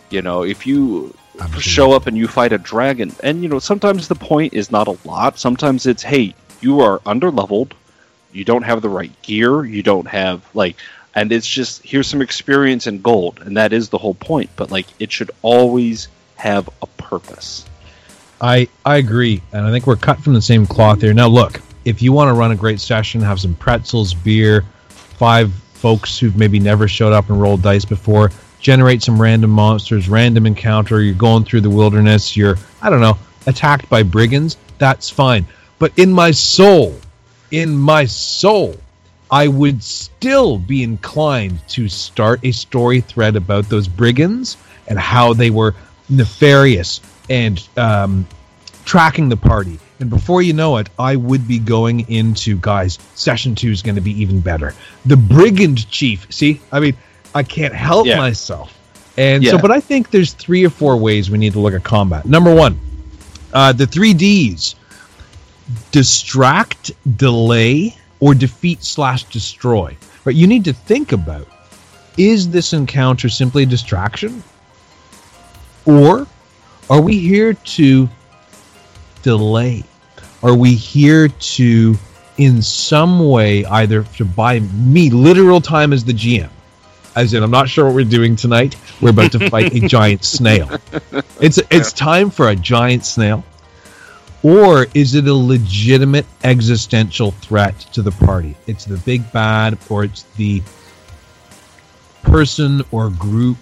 You know, if you show up and you fight a dragon, and you know, sometimes the point is not a lot. Sometimes it's, hey, you are under leveled, you don't have the right gear, you don't have like, and it's just here's some experience and gold, and that is the whole point. But like, it should always have a purpose. I I agree, and I think we're cut from the same cloth here. Now, look, if you want to run a great session, have some pretzels, beer, five folks who've maybe never showed up and rolled dice before, generate some random monsters, random encounter. You're going through the wilderness. You're I don't know attacked by brigands. That's fine. But in my soul, in my soul, I would still be inclined to start a story thread about those brigands and how they were nefarious and um, tracking the party. And before you know it, I would be going into guys. Session two is going to be even better. The brigand chief. See, I mean, I can't help Yeah. myself. And so, but I think there's three or four ways we need to look at combat. Number one, uh, the three Ds: distract, delay, or defeat slash destroy. Right? You need to think about: is this encounter simply a distraction, or are we here to delay? Are we here to, in some way, either to buy me literal time as the GM? As in, I'm not sure what we're doing tonight. We're about to fight a [laughs] giant snail. It's it's time for a giant snail. Or is it a legitimate existential threat to the party? It's the big bad, or it's the person or group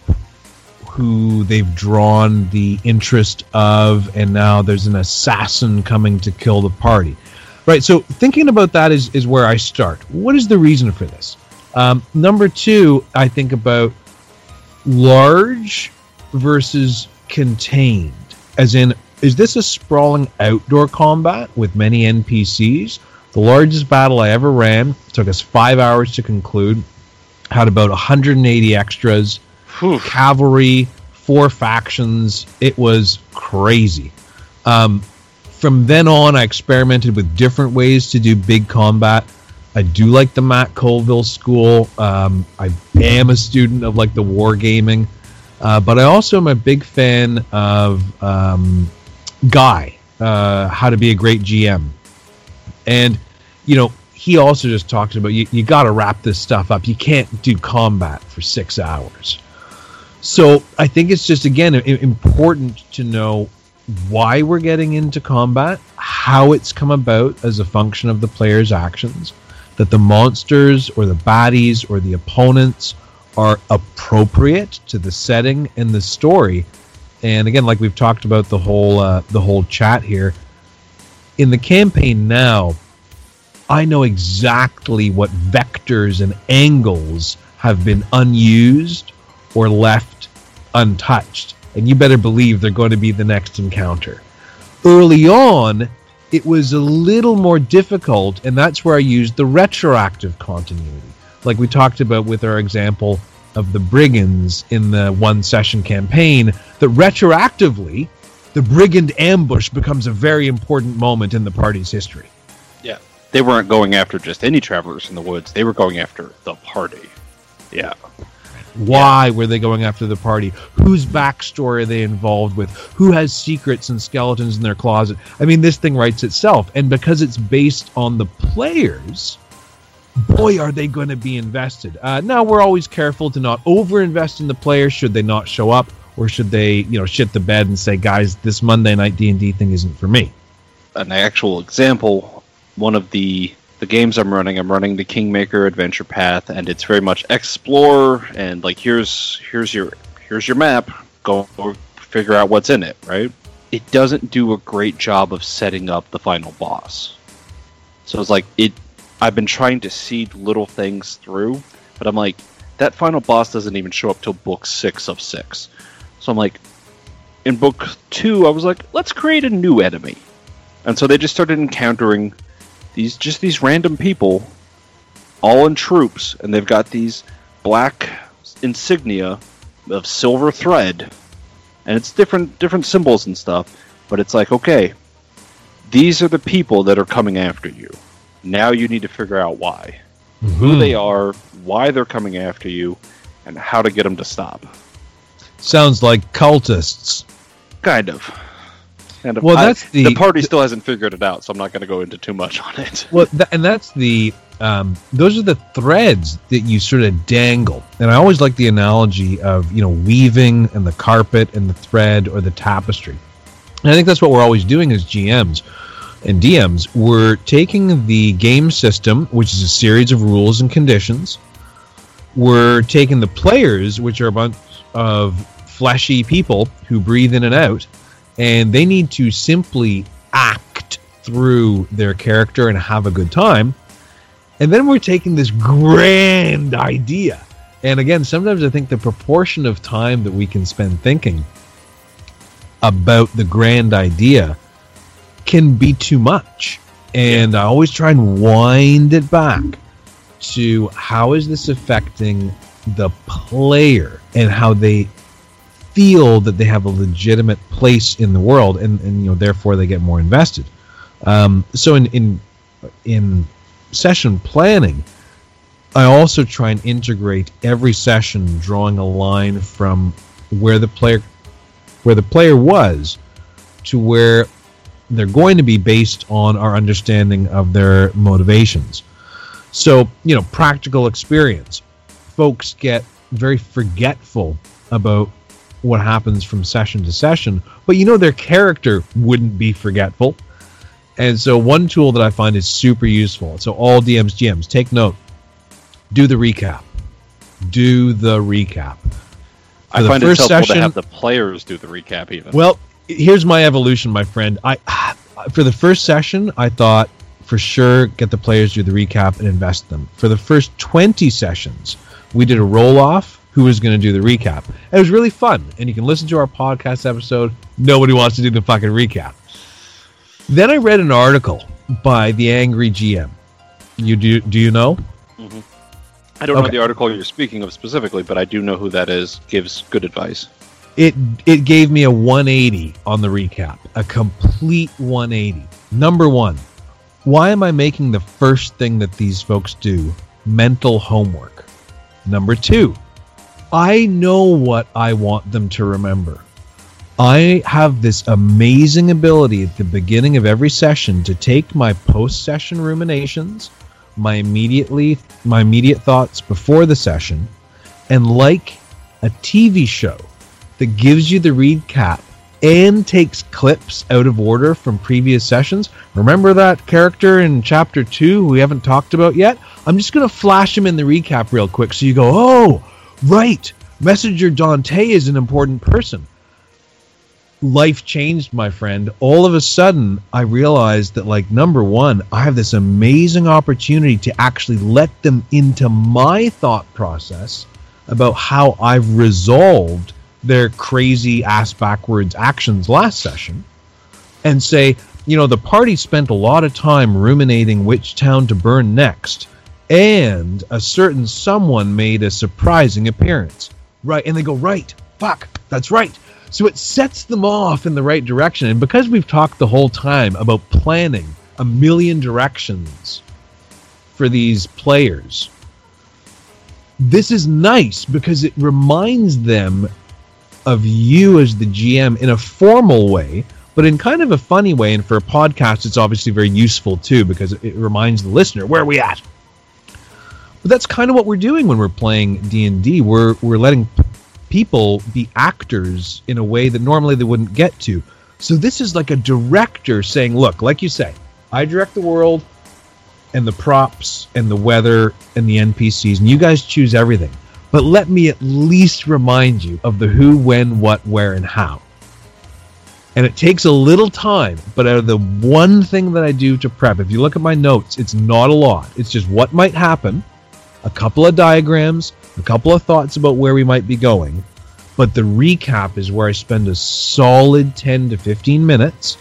who they've drawn the interest of, and now there's an assassin coming to kill the party. Right. So thinking about that is is where I start. What is the reason for this? Um, number two, I think about large versus contained, as in, is this a sprawling outdoor combat with many NPCs? The largest battle I ever ran took us five hours to conclude. Had about 180 extras, Whew. cavalry, four factions. It was crazy. Um, from then on, I experimented with different ways to do big combat. I do like the Matt Colville school. Um, I am a student of like the wargaming, uh, but I also am a big fan of um, Guy, uh, How to Be a Great GM, and you know he also just talks about you. You got to wrap this stuff up. You can't do combat for six hours. So I think it's just again important to know why we're getting into combat, how it's come about as a function of the player's actions, that the monsters or the baddies or the opponents are appropriate to the setting and the story. And again, like we've talked about the whole uh, the whole chat here, in the campaign now, I know exactly what vectors and angles have been unused or left untouched and you better believe they're going to be the next encounter. Early on, it was a little more difficult, and that's where I used the retroactive continuity, like we talked about with our example of the brigands in the one session campaign, that retroactively, the brigand ambush becomes a very important moment in the party's history. Yeah. They weren't going after just any travelers in the woods, they were going after the party. Yeah. Why yeah. were they going after the party? Whose backstory are they involved with? Who has secrets and skeletons in their closet? I mean, this thing writes itself. And because it's based on the players, boy, are they going to be invested. Uh, now, we're always careful to not overinvest in the players should they not show up, or should they, you know, shit the bed and say, guys, this Monday night D&D thing isn't for me. An actual example, one of the the games I'm running, I'm running the Kingmaker Adventure Path, and it's very much explore and like here's here's your here's your map. Go figure out what's in it, right? It doesn't do a great job of setting up the final boss. So it's like it. I've been trying to seed little things through, but I'm like that final boss doesn't even show up till book six of six. So I'm like, in book two, I was like, let's create a new enemy, and so they just started encountering these just these random people, all in troops, and they've got these black insignia of silver thread, and it's different different symbols and stuff. But it's like, okay, these are the people that are coming after you. Now you need to figure out why, mm-hmm. who they are, why they're coming after you, and how to get them to stop. Sounds like cultists. Kind of. And well, that's the the party still hasn't figured it out, so I'm not going to go into too much on it. [laughs] Well, th- and that's the um, those are the threads that you sort of dangle. And I always like the analogy of you know weaving and the carpet and the thread or the tapestry. And I think that's what we're always doing as GMs and DMs. We're taking the game system, which is a series of rules and conditions. We're taking the players, which are a bunch of fleshy people who breathe in and out, and they need to simply act through their character and have a good time. And then we're taking this grand idea. And again, sometimes I think the proportion of time that we can spend thinking about the grand idea can be too much. And I always try and wind it back to how is this affecting the player and how they feel that they have a legitimate place in the world, and, and you know therefore they get more invested. Um, so in in in session planning, I also try and integrate every session, drawing a line from where the player where the player was to where they're going to be based on our understanding of their motivations. So, you know, practical experience. Folks get very forgetful about what happens from session to session, but you know their character wouldn't be forgetful. And so one tool that I find is super useful. So all DMs, GMs, take note. Do the recap. Do the recap. For I find it helpful session, to have the players do the recap even. Well, here's my evolution, my friend. I for the first session, I thought for sure get the players do the recap and invest them. For the first 20 sessions, we did a roll off who was going to do the recap. It was really fun, and you can listen to our podcast episode. Nobody wants to do the fucking recap. Then I read an article by the Angry GM. You do? Do you know? Mm-hmm. I don't okay. know the article you're speaking of specifically, but I do know who that is. Gives good advice. It it gave me a 180 on the recap, a complete 180. Number one, why am I making the first thing that these folks do mental homework? Number two, I know what I want them to remember. I have this amazing ability at the beginning of every session to take my post-session ruminations, my immediately my immediate thoughts before the session, and like a TV show that gives you the recap and takes clips out of order from previous sessions. Remember that character in chapter 2 we haven't talked about yet? I'm just going to flash him in the recap real quick so you go, "Oh, right. Messenger Dante is an important person." life changed, my friend. All of a sudden, I realized that, like, number one, I have this amazing opportunity to actually let them into my thought process about how I've resolved their crazy ass backwards actions last session and say, you know, the party spent a lot of time ruminating which town to burn next, and a certain someone made a surprising appearance. Right. And they go, right, fuck, that's right. So it sets them off in the right direction. And because we've talked the whole time about planning a million directions for these players, this is nice because it reminds them of you as the GM in a formal way, but in kind of a funny way. And for a podcast, it's obviously very useful too because it reminds the listener where are we at. But that's kind of what we're doing when we're playing D and D. We're we're letting people be actors in a way that normally they wouldn't get to. So this is like a director saying, "Look, like you say, I direct the world and the props and the weather and the NPCs, and you guys choose everything. But let me at least remind you of the who, when, what, where, and how." And it takes a little time, but out of the one thing that I do to prep, if you look at my notes, it's not a lot. It's just what might happen, a couple of diagrams, a couple of thoughts about where we might be going, but the recap is where I spend a solid 10 to 15 minutes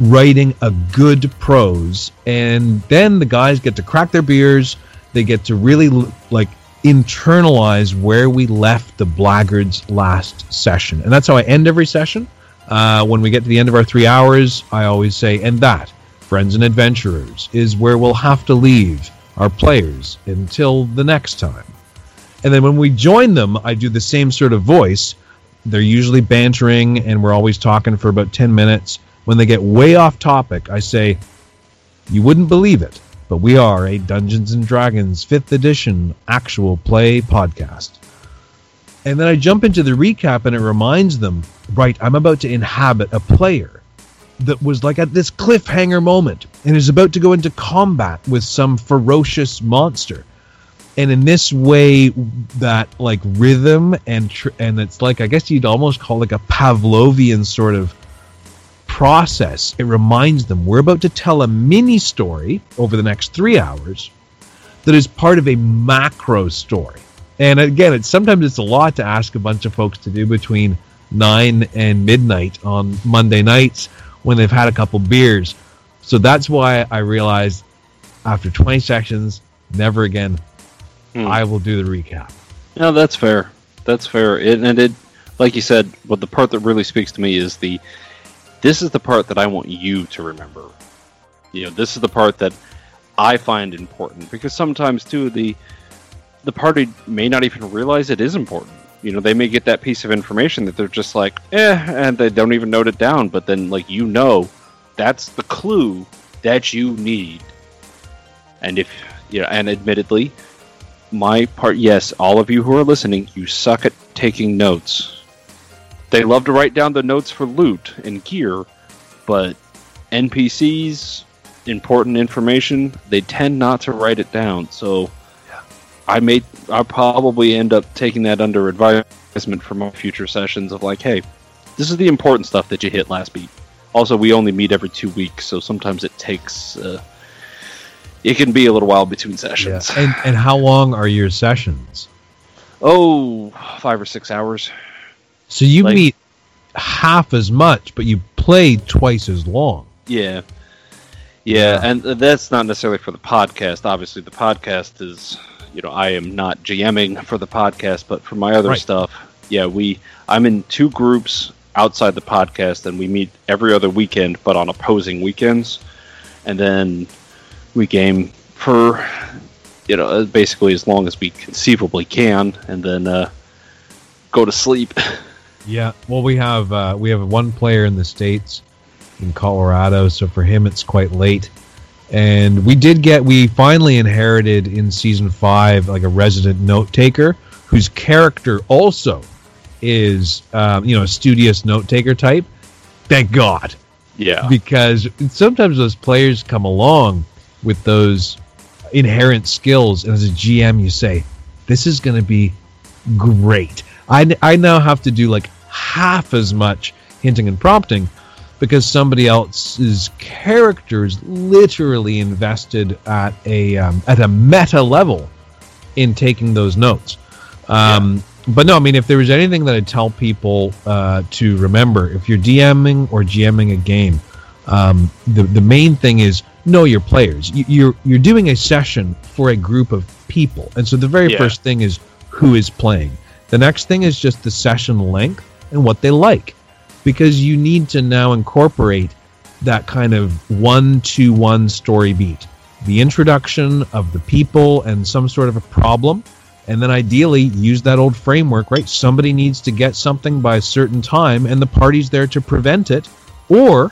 writing a good prose and then the guys get to crack their beers. They get to really like internalize where we left the blackguards last session and that's how i end every session. Uh, when we get to the end of our three hours i always say and that friends and adventurers is where we'll have to leave our players until the next time and then when we join them, I do the same sort of voice. They're usually bantering, and we're always talking for about 10 minutes. When they get way off topic, I say, You wouldn't believe it, but we are a Dungeons and Dragons 5th edition actual play podcast. And then I jump into the recap, and it reminds them, Right, I'm about to inhabit a player that was like at this cliffhanger moment and is about to go into combat with some ferocious monster. And in this way that like rhythm and tr- and it's like i guess you'd almost call like a pavlovian sort of process. It reminds them we're about to tell a mini story over the next three hours that is part of a macro story. And again it's sometimes it's a lot to ask a bunch of folks to do between 9 and midnight on monday nights when they've had a couple beers so that's why i realized after 20 sections never again Hmm. I will do the recap. No, that's fair. That's fair. It, and it, like you said, what the part that really speaks to me is the. This is the part that I want you to remember. You know, this is the part that I find important because sometimes too the the party may not even realize it is important. You know, they may get that piece of information that they're just like, eh, and they don't even note it down. But then, like you know, that's the clue that you need. And if you know, and admittedly, my part, yes, all of you who are listening, you suck at taking notes. They love to write down the notes for loot and gear, but NPCs, important information, they tend not to write it down. So I may I probably end up taking that under advisement for my future sessions of like, hey, this is the important stuff that you hit last beat. Also, we only meet every two weeks, so sometimes it takes. Uh, it can be a little while between sessions. Yeah. And [laughs] and how long are your sessions? Oh, five or six hours. So you like, meet half as much, but you play twice as long. Yeah. Yeah, and that's not necessarily for the podcast. Obviously, the podcast is, you know, I am not GMing for the podcast, but for my other right. stuff, yeah, we I'm in two groups outside the podcast, and we meet every other weekend, but on opposing weekends, and then we game for, you know, basically as long as we conceivably can, and then uh, go to sleep. [laughs] Yeah, well, we have uh, we have one player in the states in Colorado, so for him it's quite late. And we did get we finally inherited in season five like a resident note taker whose character also is um, you know a studious note taker type. Thank God. Yeah. Because sometimes those players come along with those inherent skills, and as a GM, you say, "This is going to be great." I, I now have to do like half as much hinting and prompting because somebody else's character is literally invested at a um, at a meta level in taking those notes. Um, yeah. But no, I mean, if there was anything that I'd tell people uh, to remember, if you're DMing or GMing a game, um, the the main thing is know your players. You, you're you're doing a session for a group of people, and so the very yeah. first thing is who is playing. The next thing is just the session length and what they like. Because you need to now incorporate that kind of one to one story beat. The introduction of the people and some sort of a problem. And then ideally use that old framework, right? Somebody needs to get something by a certain time and the party's there to prevent it. Or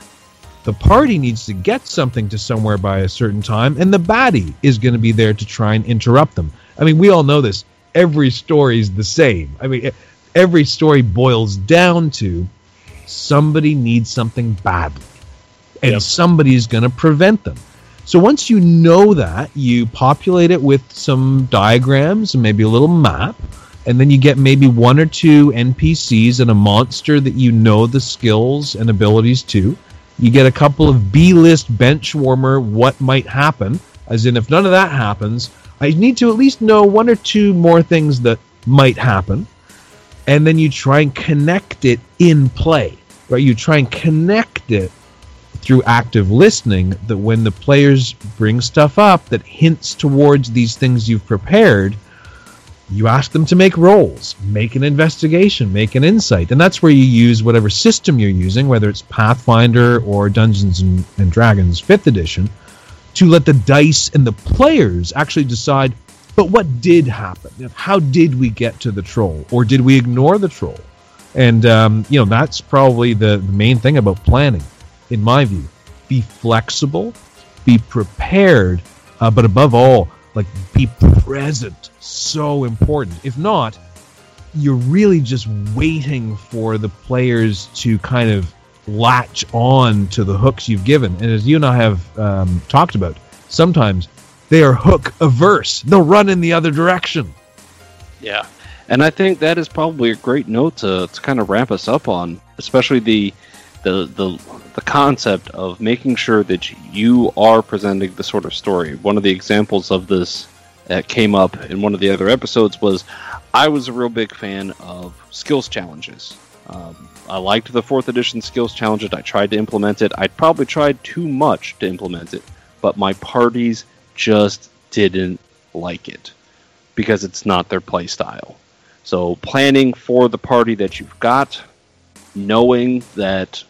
the party needs to get something to somewhere by a certain time and the baddie is going to be there to try and interrupt them. I mean, we all know this. Every story is the same. I mean, every story boils down to somebody needs something badly and yep. somebody's going to prevent them. So once you know that, you populate it with some diagrams and maybe a little map, and then you get maybe one or two NPCs and a monster that you know the skills and abilities to. You get a couple of B list bench warmer what might happen, as in if none of that happens, I need to at least know one or two more things that might happen and then you try and connect it in play right you try and connect it through active listening that when the players bring stuff up that hints towards these things you've prepared you ask them to make rolls make an investigation make an insight and that's where you use whatever system you're using whether it's pathfinder or dungeons and, and dragons 5th edition to let the dice and the players actually decide but what did happen? How did we get to the troll, or did we ignore the troll? And um, you know that's probably the, the main thing about planning, in my view. Be flexible, be prepared, uh, but above all, like be present. So important. If not, you're really just waiting for the players to kind of latch on to the hooks you've given. And as you and I have um, talked about, sometimes they are hook averse. They'll run in the other direction. Yeah. And I think that is probably a great note to, to kind of wrap us up on, especially the, the the the concept of making sure that you are presenting the sort of story. One of the examples of this that came up in one of the other episodes was I was a real big fan of skills challenges. Um, I liked the fourth edition skills challenges. I tried to implement it. I probably tried too much to implement it, but my parties just didn't like it because it's not their play style. So planning for the party that you've got, knowing that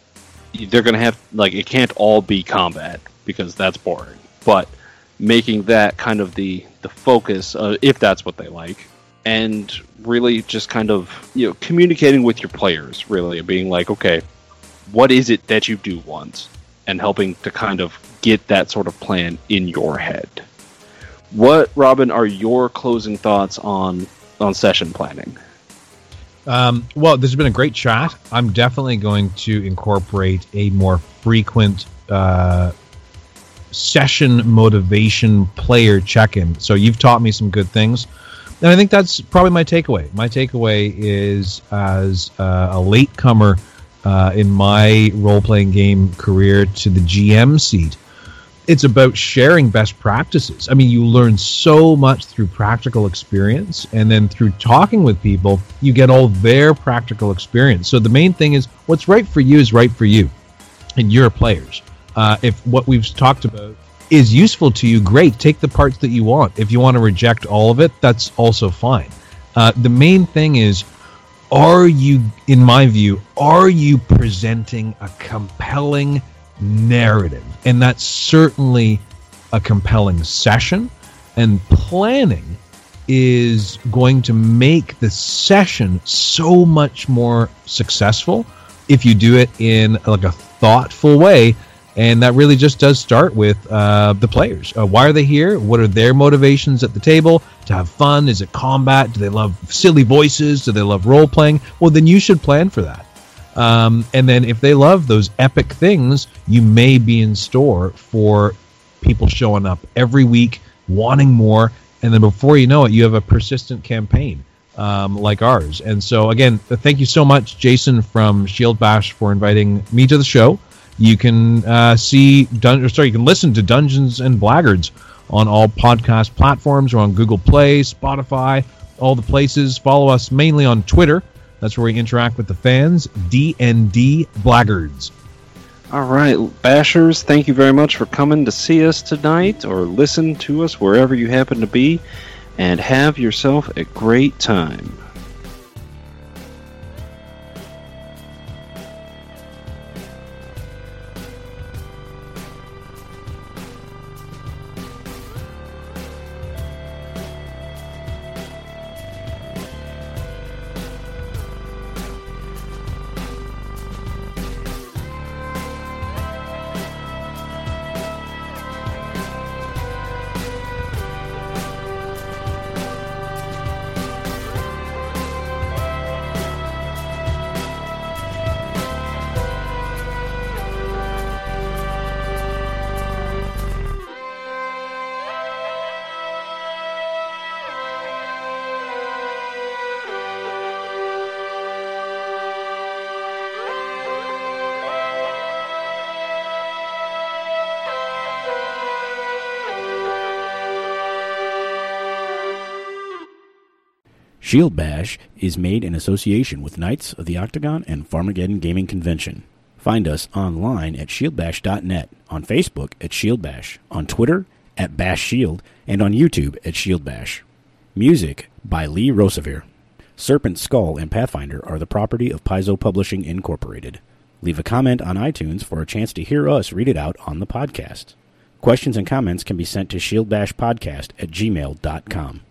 they're going to have like it can't all be combat because that's boring, but making that kind of the the focus uh, if that's what they like and really just kind of you know communicating with your players really and being like okay what is it that you do want and helping to kind of get that sort of plan in your head. What, Robin, are your closing thoughts on on session planning? Um, well, this has been a great chat. I'm definitely going to incorporate a more frequent uh, session motivation player check in. So you've taught me some good things. And I think that's probably my takeaway. My takeaway is as uh, a latecomer uh, in my role playing game career to the GM seat, it's about sharing best practices. I mean, you learn so much through practical experience, and then through talking with people, you get all their practical experience. So the main thing is what's right for you is right for you and your players. Uh, if what we've talked about is useful to you, great. Take the parts that you want. If you want to reject all of it, that's also fine. Uh, the main thing is are you, in my view, are you presenting a compelling narrative? And that's certainly a compelling session. And planning is going to make the session so much more successful if you do it in like a thoughtful way and that really just does start with uh, the players. Uh, why are they here? What are their motivations at the table? To have fun? Is it combat? Do they love silly voices? Do they love role playing? Well, then you should plan for that. Um, and then if they love those epic things, you may be in store for people showing up every week, wanting more, and then before you know it, you have a persistent campaign. Um, like ours. And so, again, thank you so much, Jason from Shield Bash, for inviting me to the show. You can uh, see, Dun- sorry, you can listen to Dungeons and Blackguards on all podcast platforms or on Google Play, Spotify, all the places. Follow us mainly on Twitter. That's where we interact with the fans. DND Blackguards. All right, Bashers, thank you very much for coming to see us tonight or listen to us wherever you happen to be, and have yourself a great time. Shield Bash is made in association with Knights of the Octagon and Farmageddon Gaming Convention. Find us online at shieldbash.net, on Facebook at Shield Bash, on Twitter at Bash Shield, and on YouTube at Shield Bash. Music by Lee Rosevere. Serpent Skull and Pathfinder are the property of Paizo Publishing Incorporated. Leave a comment on iTunes for a chance to hear us read it out on the podcast. Questions and comments can be sent to shieldbashpodcast at gmail.com.